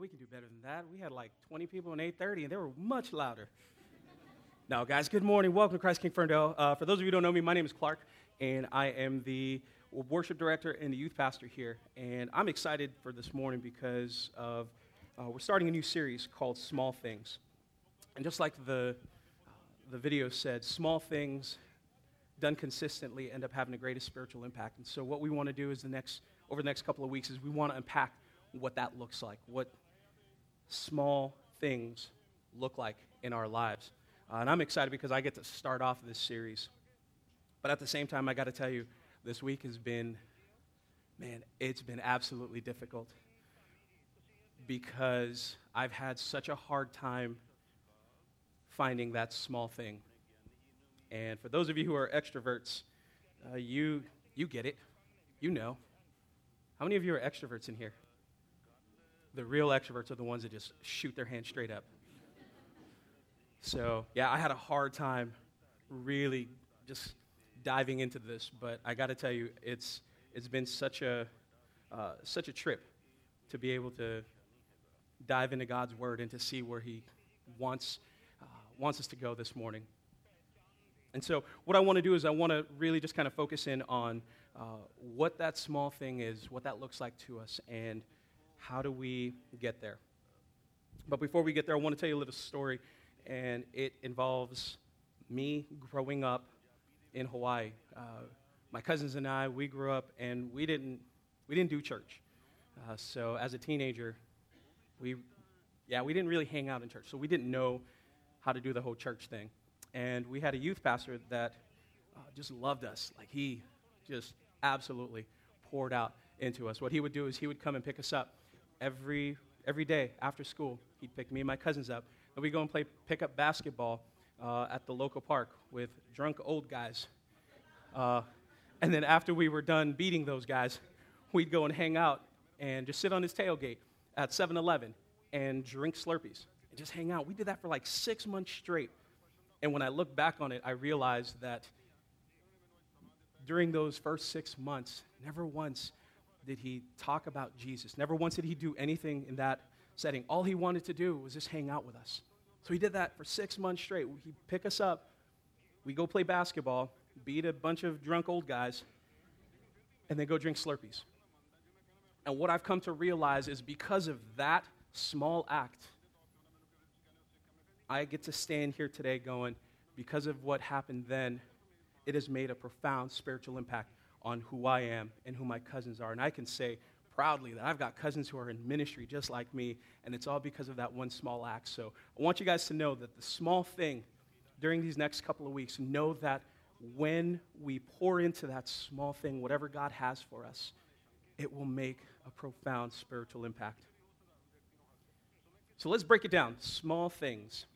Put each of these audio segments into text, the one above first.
we can do better than that. We had like 20 people in 8:30, and they were much louder. now, guys, good morning. Welcome to Christ King Ferndale. Uh, for those of you who don't know me, my name is Clark, and I am the worship director and the youth pastor here. And I'm excited for this morning because of uh, we're starting a new series called Small Things. And just like the the video said, small things done consistently end up having the greatest spiritual impact. And so, what we want to do is the next over the next couple of weeks is we want to unpack what that looks like, what small things look like in our lives. Uh, and I'm excited because I get to start off this series. But at the same time, I got to tell you, this week has been, man, it's been absolutely difficult because I've had such a hard time finding that small thing. And for those of you who are extroverts, uh, you, you get it. You know. How many of you are extroverts in here? The real extroverts are the ones that just shoot their hand straight up. So, yeah, I had a hard time really just diving into this, but I got to tell you, it's, it's been such a, uh, such a trip to be able to dive into God's Word and to see where He wants, uh, wants us to go this morning. And so, what I want to do is, I want to really just kind of focus in on uh, what that small thing is, what that looks like to us, and how do we get there? But before we get there, I want to tell you a little story, and it involves me growing up in Hawaii. Uh, my cousins and I, we grew up, and we didn't, we didn't do church. Uh, so as a teenager, we, yeah, we didn't really hang out in church. So we didn't know how to do the whole church thing. And we had a youth pastor that uh, just loved us. Like he just absolutely poured out into us. What he would do is he would come and pick us up every, every day after school. He'd pick me and my cousins up, and we'd go and play pick up basketball uh, at the local park with drunk old guys. Uh, and then after we were done beating those guys, we'd go and hang out and just sit on his tailgate at 7 Eleven and drink Slurpees and just hang out. We did that for like six months straight. And when I look back on it, I realized that during those first six months, never once did he talk about Jesus. Never once did he do anything in that setting. All he wanted to do was just hang out with us. So he did that for six months straight. He'd pick us up, we go play basketball, beat a bunch of drunk old guys, and then go drink Slurpees. And what I've come to realize is because of that small act, I get to stand here today going, because of what happened then, it has made a profound spiritual impact on who I am and who my cousins are. And I can say proudly that I've got cousins who are in ministry just like me, and it's all because of that one small act. So I want you guys to know that the small thing during these next couple of weeks, know that when we pour into that small thing, whatever God has for us, it will make a profound spiritual impact. So let's break it down. Small things.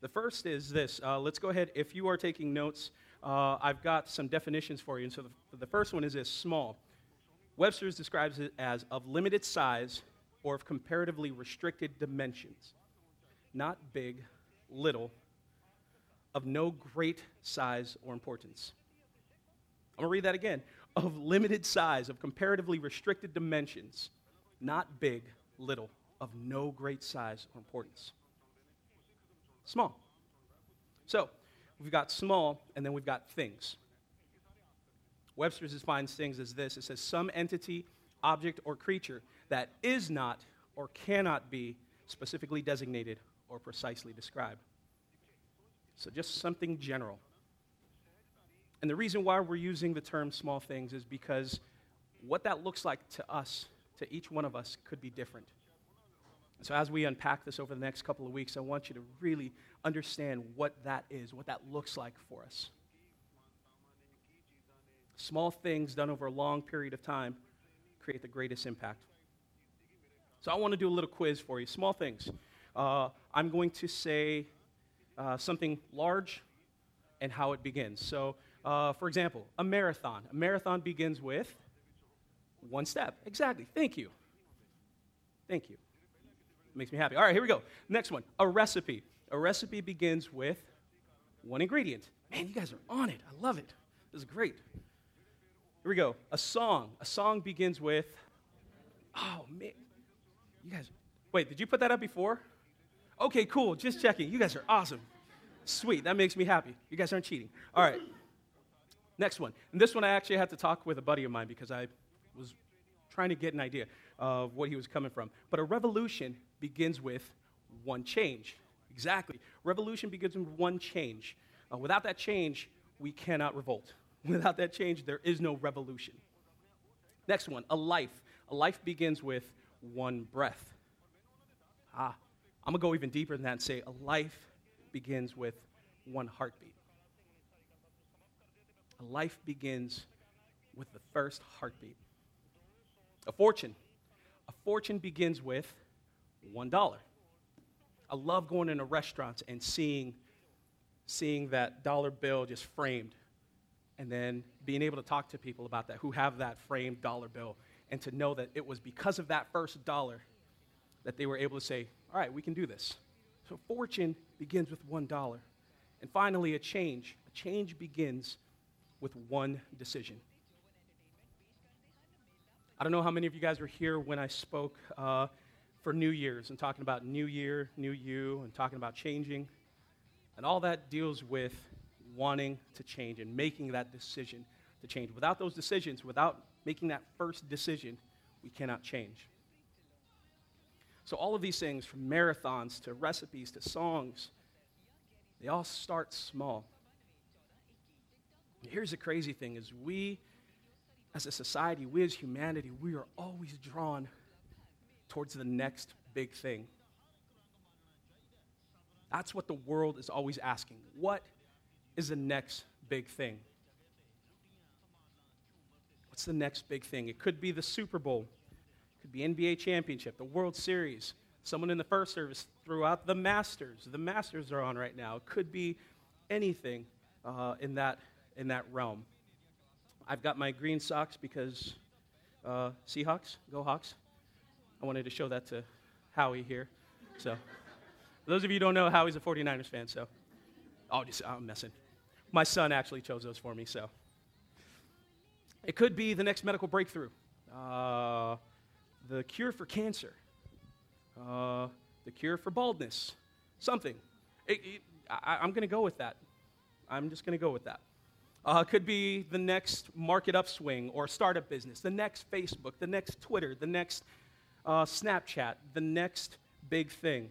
The first is this. Uh, let's go ahead. If you are taking notes, uh, I've got some definitions for you. And so the, the first one is this small. Webster's describes it as of limited size or of comparatively restricted dimensions. Not big, little, of no great size or importance. I'm going to read that again. Of limited size, of comparatively restricted dimensions, not big, little, of no great size or importance. Small. So, we've got small, and then we've got things. Webster's defines things as this it says, some entity, object, or creature that is not or cannot be specifically designated or precisely described. So, just something general. And the reason why we're using the term small things is because what that looks like to us, to each one of us, could be different. So, as we unpack this over the next couple of weeks, I want you to really understand what that is, what that looks like for us. Small things done over a long period of time create the greatest impact. So, I want to do a little quiz for you. Small things. Uh, I'm going to say uh, something large and how it begins. So, uh, for example, a marathon. A marathon begins with one step. Exactly. Thank you. Thank you. Makes me happy. All right, here we go. Next one a recipe. A recipe begins with one ingredient. Man, you guys are on it. I love it. This is great. Here we go. A song. A song begins with, oh, man. You guys, wait, did you put that up before? Okay, cool. Just checking. You guys are awesome. Sweet. That makes me happy. You guys aren't cheating. All right. Next one. And this one I actually had to talk with a buddy of mine because I was trying to get an idea of what he was coming from. But a revolution begins with one change. Exactly. Revolution begins with one change. Uh, without that change, we cannot revolt. Without that change, there is no revolution. Next one, a life. A life begins with one breath. Ah, I'm going to go even deeper than that and say a life begins with one heartbeat. A life begins with the first heartbeat. A fortune. A fortune begins with one dollar. I love going into restaurants and seeing, seeing that dollar bill just framed and then being able to talk to people about that who have that framed dollar bill and to know that it was because of that first dollar that they were able to say, all right, we can do this. So fortune begins with one dollar. And finally, a change. A change begins with one decision. I don't know how many of you guys were here when I spoke uh, for New Year's and talking about New Year, New You, and talking about changing. And all that deals with wanting to change and making that decision to change. Without those decisions, without making that first decision, we cannot change. So, all of these things, from marathons to recipes to songs, they all start small. Here's the crazy thing is we as a society, we as humanity, we are always drawn towards the next big thing. That's what the world is always asking. What is the next big thing? What's the next big thing? It could be the Super Bowl, it could be NBA championship, the World Series. Someone in the first service threw out the Masters. The Masters are on right now. It could be anything uh, in, that, in that realm. I've got my green socks because uh, Seahawks, go Hawks. I wanted to show that to Howie here. So, those of you who don't know, Howie's a 49ers fan, so. Oh, just, I'm messing. My son actually chose those for me, so. It could be the next medical breakthrough, uh, the cure for cancer, uh, the cure for baldness, something. It, it, I, am going to go with that. I'm just going to go with that. Uh, could be the next market upswing or startup business, the next Facebook, the next Twitter, the next uh, Snapchat, the next big thing.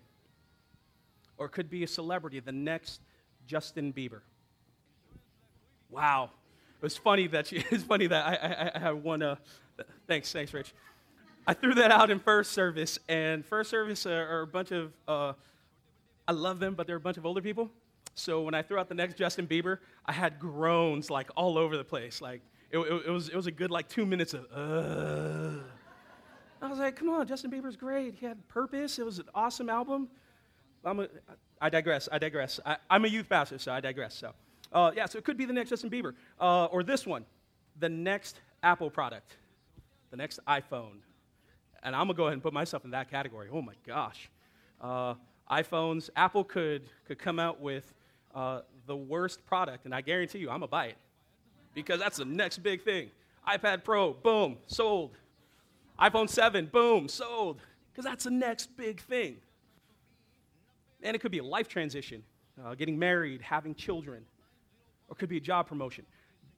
Or could be a celebrity, the next Justin Bieber. Wow, it was funny that you, it's funny that I, I, I have one. Uh, thanks, thanks, Rich. I threw that out in first service, and first service are, are a bunch of. Uh, I love them, but they're a bunch of older people. So when I threw out the next Justin Bieber, I had groans like all over the place. Like it, it, it was, it was a good like two minutes of. Uh. I was like, come on, Justin Bieber's great. He had purpose. It was an awesome album. I'm a, I digress. I digress. I, am a youth pastor, so I digress. So. Uh, yeah, so it could be the next Justin Bieber. Uh, or this one, the next Apple product, the next iPhone. And I'm going to go ahead and put myself in that category. Oh my gosh. Uh, iPhones, Apple could, could come out with uh, the worst product, and I guarantee you, I'm going to buy it. Because that's the next big thing. iPad Pro, boom, sold. iPhone 7, boom, sold. Because that's the next big thing. And it could be a life transition, uh, getting married, having children or could be a job promotion.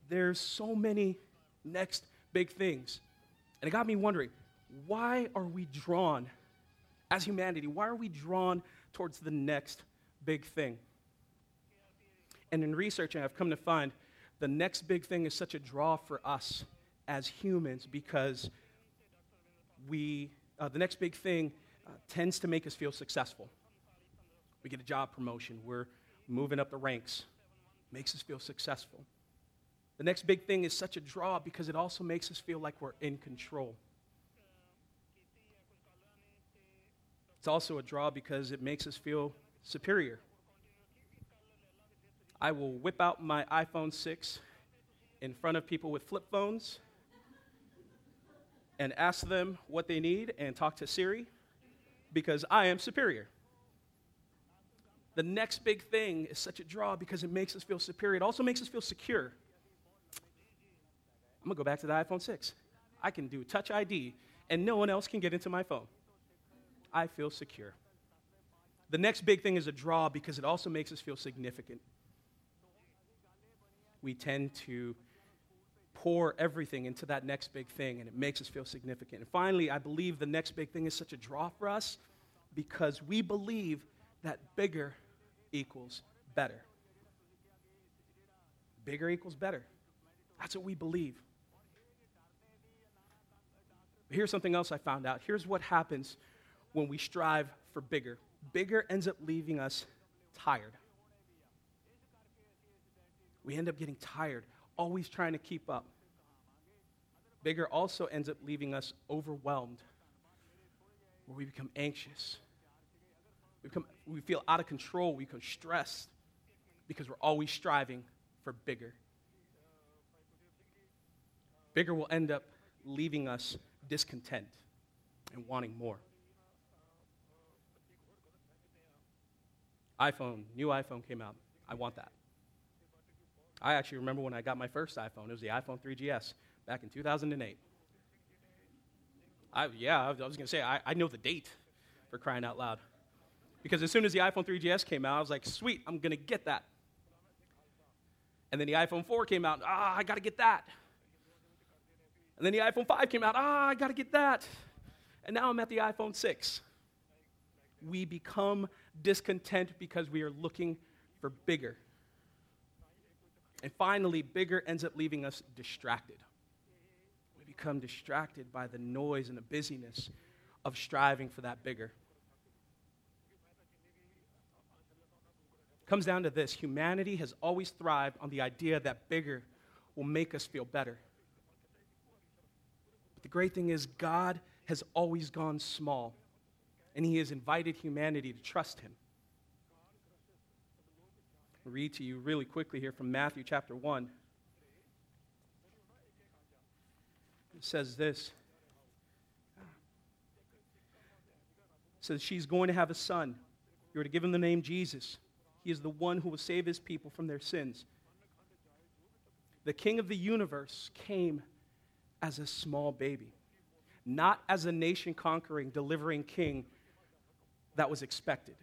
There's so many next big things. And it got me wondering why are we drawn, as humanity, why are we drawn towards the next big thing? And in researching, I've come to find the next big thing is such a draw for us as humans because we, uh, the next big thing uh, tends to make us feel successful. We get a job promotion, we're moving up the ranks, makes us feel successful. The next big thing is such a draw because it also makes us feel like we're in control. It's also a draw because it makes us feel superior. I will whip out my iPhone 6 in front of people with flip phones and ask them what they need and talk to Siri because I am superior the next big thing is such a draw because it makes us feel superior. It also makes us feel secure. I'm going to go back to the iPhone 6. I can do Touch ID, and no one else can get into my phone. I feel secure. The next big thing is a draw because it also makes us feel significant. We tend to pour everything into that next big thing and it makes us feel significant. And finally, I believe the next big thing is such a draw for us because we believe that bigger equals better. Bigger equals better. That's what we believe. But here's something else I found out. Here's what happens when we strive for bigger bigger ends up leaving us tired. We end up getting tired, always trying to keep up. Bigger also ends up leaving us overwhelmed, where we become anxious. We, become, we feel out of control, we become stressed because we're always striving for bigger. Bigger will end up leaving us discontent and wanting more. iPhone, new iPhone came out. I want that. I actually remember when I got my first iPhone. It was the iPhone 3GS back in 2008. I, yeah, I was going to say, I, I know the date for crying out loud. Because as soon as the iPhone 3GS came out, I was like, sweet, I'm going to get that. And then the iPhone 4 came out, ah, I got to get that. And then the iPhone 5 came out, ah, I got to get that. And now I'm at the iPhone 6. We become discontent because we are looking for bigger. And finally, bigger ends up leaving us distracted. We become distracted by the noise and the busyness of striving for that bigger. comes down to this humanity has always thrived on the idea that bigger will make us feel better. But the great thing is, God has always gone small and he has invited humanity to trust him. Read to you really quickly here from Matthew chapter 1. It says this. It says, She's going to have a son. You're to give him the name Jesus. He is the one who will save his people from their sins. The king of the universe came as a small baby, not as a nation conquering, delivering king that was expected.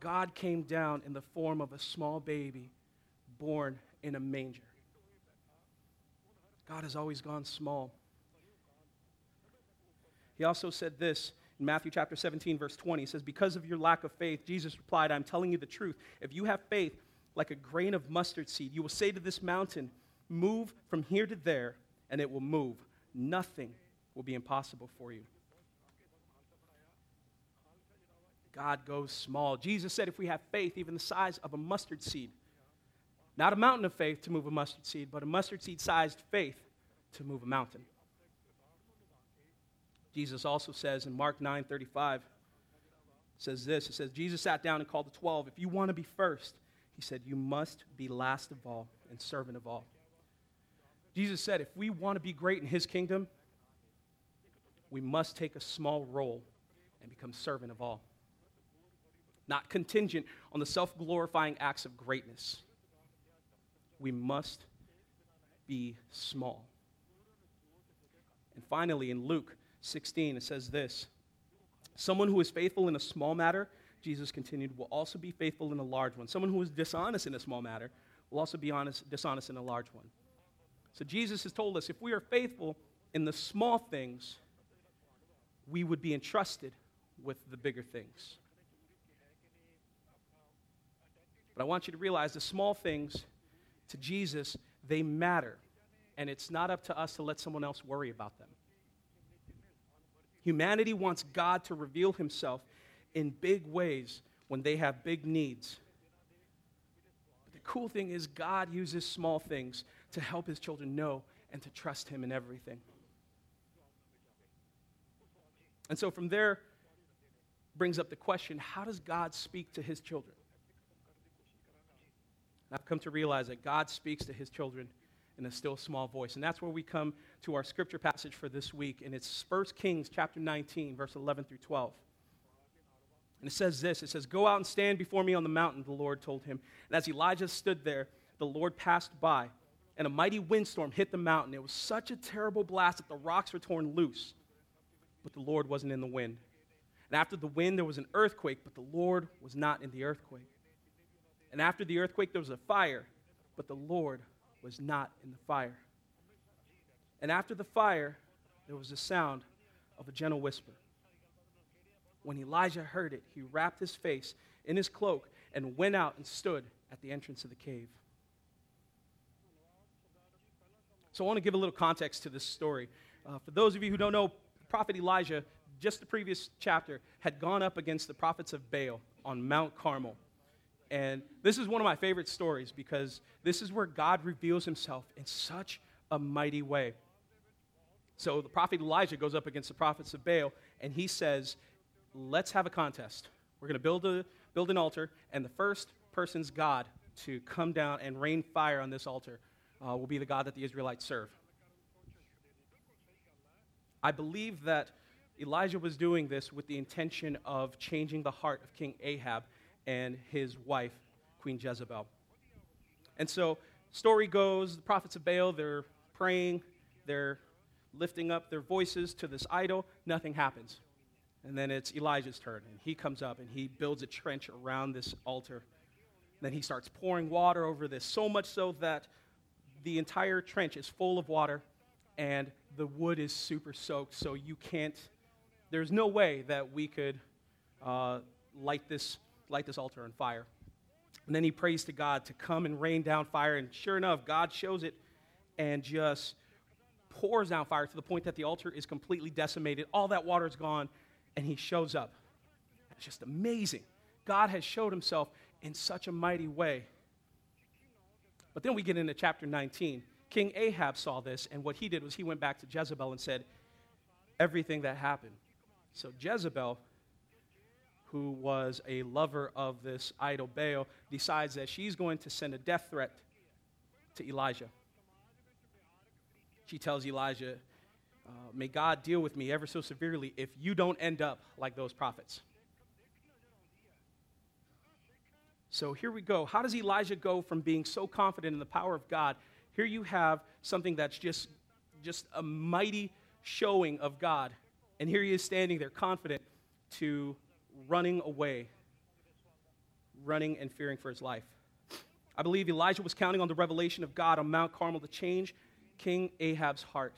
God came down in the form of a small baby born in a manger. God has always gone small. He also said this in Matthew chapter 17, verse 20. He says, Because of your lack of faith, Jesus replied, I'm telling you the truth. If you have faith like a grain of mustard seed, you will say to this mountain, Move from here to there, and it will move. Nothing will be impossible for you. God goes small. Jesus said if we have faith, even the size of a mustard seed, not a mountain of faith to move a mustard seed, but a mustard seed sized faith to move a mountain. Jesus also says in Mark 9 35, says this. It says, Jesus sat down and called the 12. If you want to be first, he said, you must be last of all and servant of all. Jesus said, if we want to be great in his kingdom, we must take a small role and become servant of all not contingent on the self glorifying acts of greatness. We must be small. And finally, in Luke 16, it says this Someone who is faithful in a small matter, Jesus continued, will also be faithful in a large one. Someone who is dishonest in a small matter will also be honest, dishonest in a large one. So Jesus has told us if we are faithful in the small things, we would be entrusted with the bigger things. But I want you to realize the small things to Jesus, they matter. And it's not up to us to let someone else worry about them. Humanity wants God to reveal himself in big ways when they have big needs. But the cool thing is, God uses small things to help his children know and to trust him in everything. And so from there brings up the question how does God speak to his children? And I've come to realize that God speaks to his children in a still small voice. And that's where we come to our scripture passage for this week. And it's 1 Kings chapter 19, verse 11 through 12. And it says this It says, Go out and stand before me on the mountain, the Lord told him. And as Elijah stood there, the Lord passed by, and a mighty windstorm hit the mountain. It was such a terrible blast that the rocks were torn loose. But the Lord wasn't in the wind. And after the wind, there was an earthquake, but the Lord was not in the earthquake. And after the earthquake, there was a fire, but the Lord was not in the fire. And after the fire, there was a sound of a gentle whisper. When Elijah heard it, he wrapped his face in his cloak and went out and stood at the entrance of the cave. So I want to give a little context to this story. Uh, for those of you who don't know, Prophet Elijah, just the previous chapter, had gone up against the prophets of Baal on Mount Carmel. And this is one of my favorite stories because this is where God reveals himself in such a mighty way. So the prophet Elijah goes up against the prophets of Baal, and he says, Let's have a contest. We're going to build, a, build an altar, and the first person's God to come down and rain fire on this altar uh, will be the God that the Israelites serve. I believe that Elijah was doing this with the intention of changing the heart of King Ahab and his wife, Queen Jezebel. And so, story goes the prophets of Baal, they're praying, they're lifting up their voices to this idol, nothing happens. And then it's Elijah's turn, and he comes up and he builds a trench around this altar. Then he starts pouring water over this, so much so that the entire trench is full of water and the wood is super soaked, so you can't, there's no way that we could uh, light, this, light this altar on fire. And then he prays to God to come and rain down fire, and sure enough, God shows it and just pours down fire to the point that the altar is completely decimated. All that water is gone, and he shows up. It's just amazing. God has showed himself in such a mighty way. But then we get into chapter 19. King Ahab saw this, and what he did was he went back to Jezebel and said everything that happened. So Jezebel, who was a lover of this idol Baal, decides that she's going to send a death threat to Elijah. She tells Elijah, uh, May God deal with me ever so severely if you don't end up like those prophets. So here we go. How does Elijah go from being so confident in the power of God? Here you have something that's just, just a mighty showing of God. And here he is standing there confident to running away, running and fearing for his life. I believe Elijah was counting on the revelation of God on Mount Carmel to change King Ahab's heart.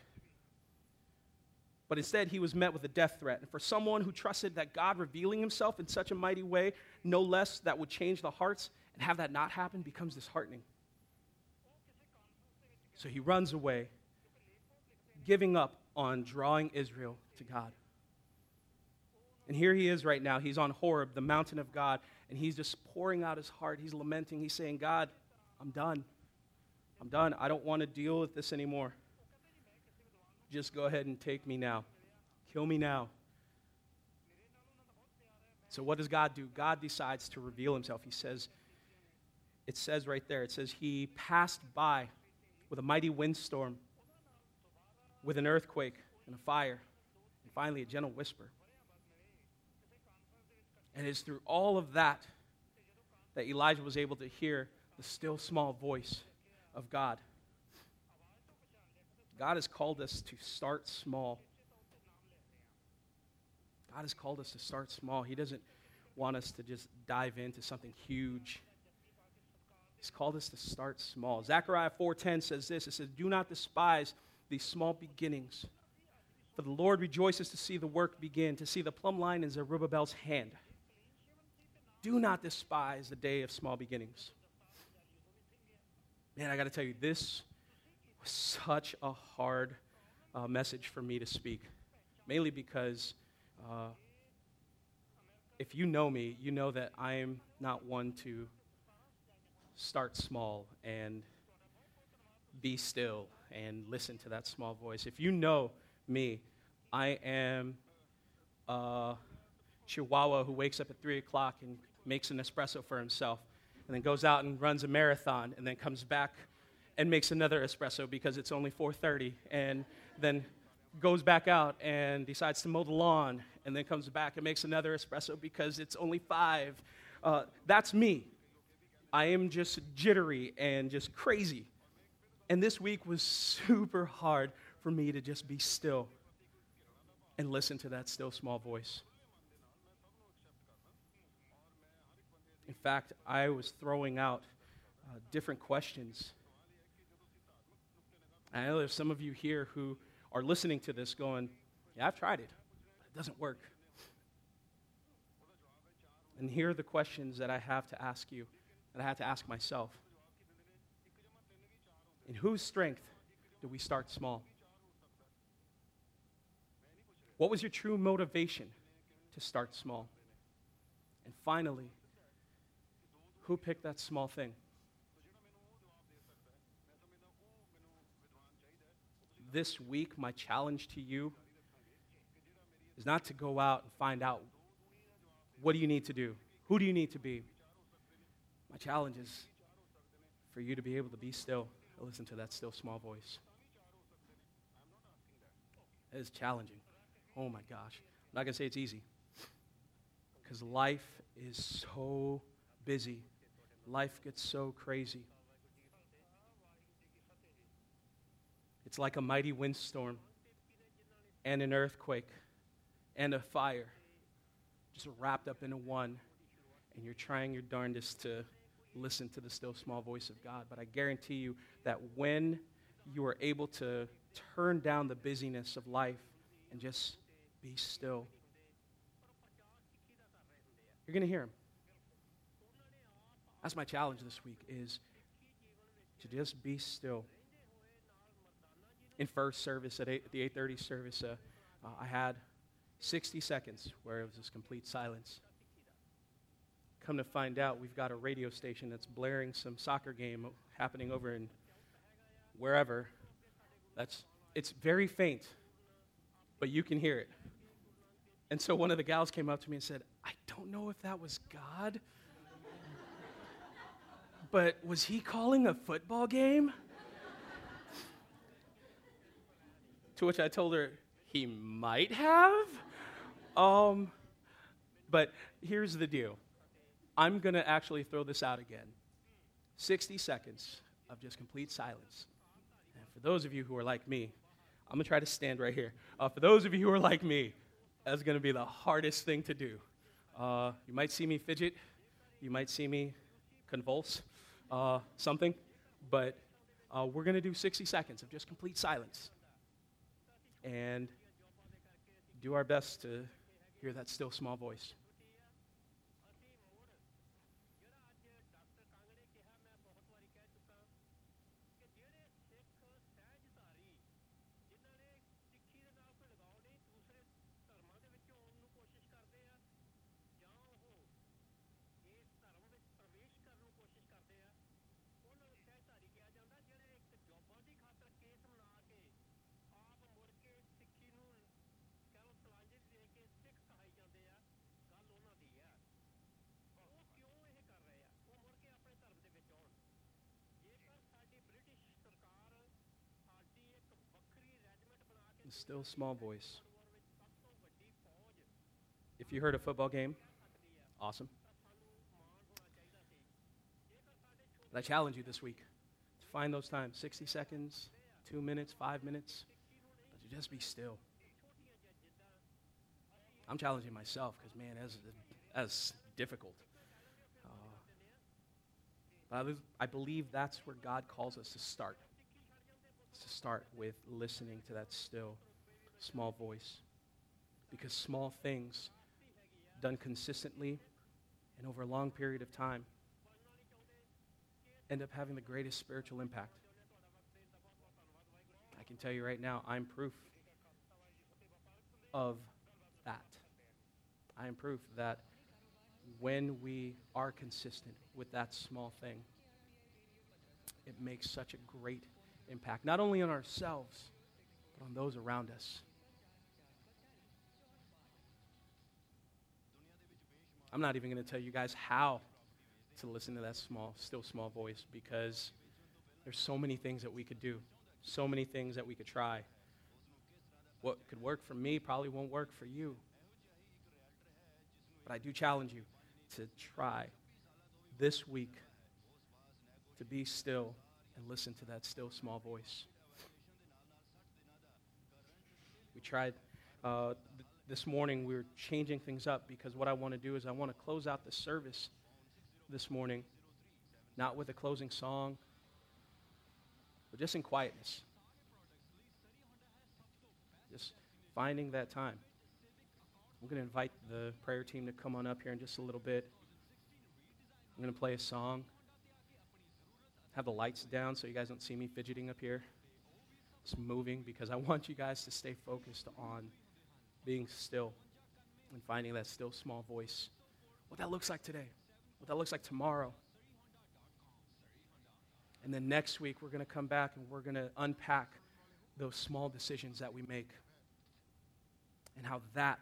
But instead, he was met with a death threat. And for someone who trusted that God revealing himself in such a mighty way, no less that would change the hearts, and have that not happen becomes disheartening. So he runs away, giving up on drawing Israel to God. And here he is right now. He's on Horeb, the mountain of God, and he's just pouring out his heart. He's lamenting. He's saying, God, I'm done. I'm done. I don't want to deal with this anymore. Just go ahead and take me now. Kill me now. So, what does God do? God decides to reveal himself. He says, it says right there, it says, He passed by with a mighty windstorm, with an earthquake and a fire, and finally a gentle whisper. And it's through all of that that Elijah was able to hear the still small voice of God. God has called us to start small. God has called us to start small. He doesn't want us to just dive into something huge. He's called us to start small. Zechariah 4:10 says this. It says, "Do not despise these small beginnings, for the Lord rejoices to see the work begin, to see the plumb line in Zerubbabel's hand. Do not despise the day of small beginnings." Man, I got to tell you, this was such a hard uh, message for me to speak, mainly because uh, if you know me, you know that I am not one to start small and be still and listen to that small voice. If you know me, I am a chihuahua who wakes up at 3 o'clock and makes an espresso for himself and then goes out and runs a marathon and then comes back and makes another espresso because it's only 4.30 and then goes back out and decides to mow the lawn and then comes back and makes another espresso because it's only 5 uh, that's me. I am just jittery and just crazy. And this week was super hard for me to just be still and listen to that still small voice In fact, I was throwing out uh, different questions. I know there's some of you here who are listening to this going, Yeah, I've tried it, it doesn't work. And here are the questions that I have to ask you, that I have to ask myself. In whose strength do we start small? What was your true motivation to start small? And finally, who picked that small thing? This week, my challenge to you is not to go out and find out what do you need to do? Who do you need to be? My challenge is for you to be able to be still and listen to that still small voice. It is challenging. Oh my gosh. I'm not going to say it's easy because life is so busy, life gets so crazy. It's like a mighty windstorm and an earthquake and a fire just wrapped up into one, and you're trying your darndest to listen to the still small voice of God. But I guarantee you that when you are able to turn down the busyness of life and just be still, you're going to hear him. That's my challenge this week is to just be still. In first service at, 8, the 8:30 service, uh, uh, I had 60 seconds where it was just complete silence. Come to find out, we've got a radio station that's blaring some soccer game happening over in wherever. That's it's very faint, but you can hear it. And so one of the gals came up to me and said, I don't know if that was God, but was he calling a football game? to which I told her, he might have. Um, but here's the deal I'm going to actually throw this out again 60 seconds of just complete silence. And for those of you who are like me, I'm going to try to stand right here. Uh, for those of you who are like me, that's going to be the hardest thing to do. Uh, you might see me fidget, you might see me convulse, uh, something, but uh, we're going to do 60 seconds of just complete silence. And do our best to hear that still small voice. Still small voice. If you heard a football game, awesome. But I challenge you this week to find those times 60 seconds, two minutes, five minutes, but to just be still. I'm challenging myself because, man, that's, that's difficult. Uh, but I believe that's where God calls us to start. To start with listening to that still small voice. Because small things done consistently and over a long period of time end up having the greatest spiritual impact. I can tell you right now, I'm proof of that. I am proof that when we are consistent with that small thing, it makes such a great impact, not only on ourselves, but on those around us. I'm not even going to tell you guys how to listen to that small, still small voice because there's so many things that we could do, so many things that we could try. What could work for me probably won't work for you. But I do challenge you to try this week to be still and listen to that still small voice. We tried uh, this morning we were changing things up because what I want to do is I want to close out the service this morning, not with a closing song, but just in quietness. Just finding that time. I'm going to invite the prayer team to come on up here in just a little bit. I'm going to play a song. Have the lights down so you guys don't see me fidgeting up here. Just moving because I want you guys to stay focused on being still and finding that still small voice. What that looks like today, what that looks like tomorrow. And then next week, we're going to come back and we're going to unpack those small decisions that we make and how that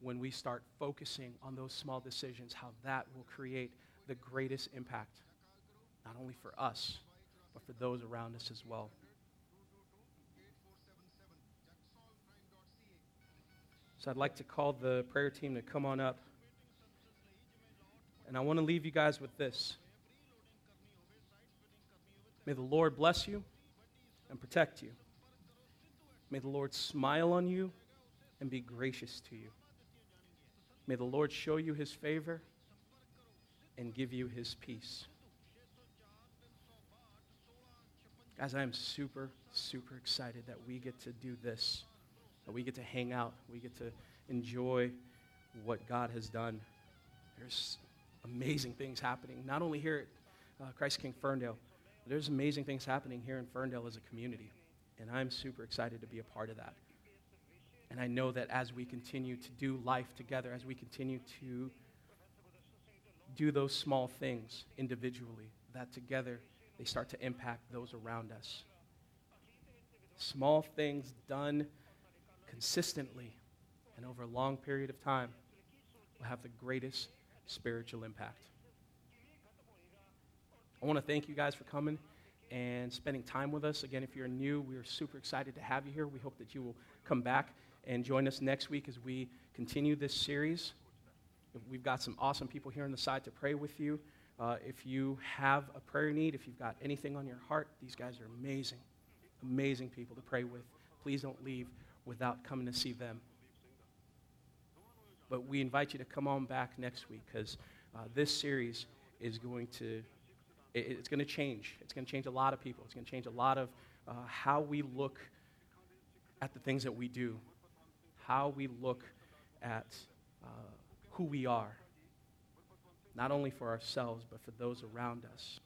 when we start focusing on those small decisions, how that will create the greatest impact, not only for us, but for those around us as well. So I'd like to call the prayer team to come on up. And I want to leave you guys with this. May the Lord bless you and protect you. May the Lord smile on you and be gracious to you. May the Lord show you his favor and give you his peace. Guys, I am super, super excited that we get to do this, that we get to hang out, we get to enjoy what God has done. There's amazing things happening, not only here at uh, Christ King Ferndale, there's amazing things happening here in Ferndale as a community. And I'm super excited to be a part of that. And I know that as we continue to do life together, as we continue to do those small things individually, that together they start to impact those around us. Small things done consistently and over a long period of time will have the greatest spiritual impact. I want to thank you guys for coming and spending time with us. Again, if you're new, we are super excited to have you here. We hope that you will come back and join us next week as we continue this series. We've got some awesome people here on the side to pray with you. Uh, if you have a prayer need, if you've got anything on your heart, these guys are amazing, amazing people to pray with. Please don't leave without coming to see them. But we invite you to come on back next week because uh, this series is going to it, it's going to change. It's going to change a lot of people. It's going to change a lot of uh, how we look at the things that we do how we look at uh, who we are, not only for ourselves, but for those around us.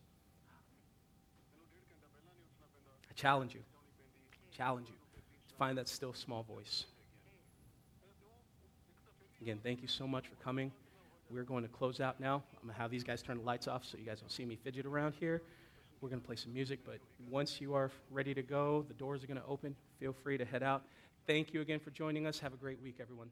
I challenge you, challenge you to find that still small voice. Again, thank you so much for coming. We're going to close out now. I'm going to have these guys turn the lights off so you guys don't see me fidget around here. We're going to play some music, but once you are ready to go, the doors are going to open. Feel free to head out. Thank you again for joining us. Have a great week, everyone.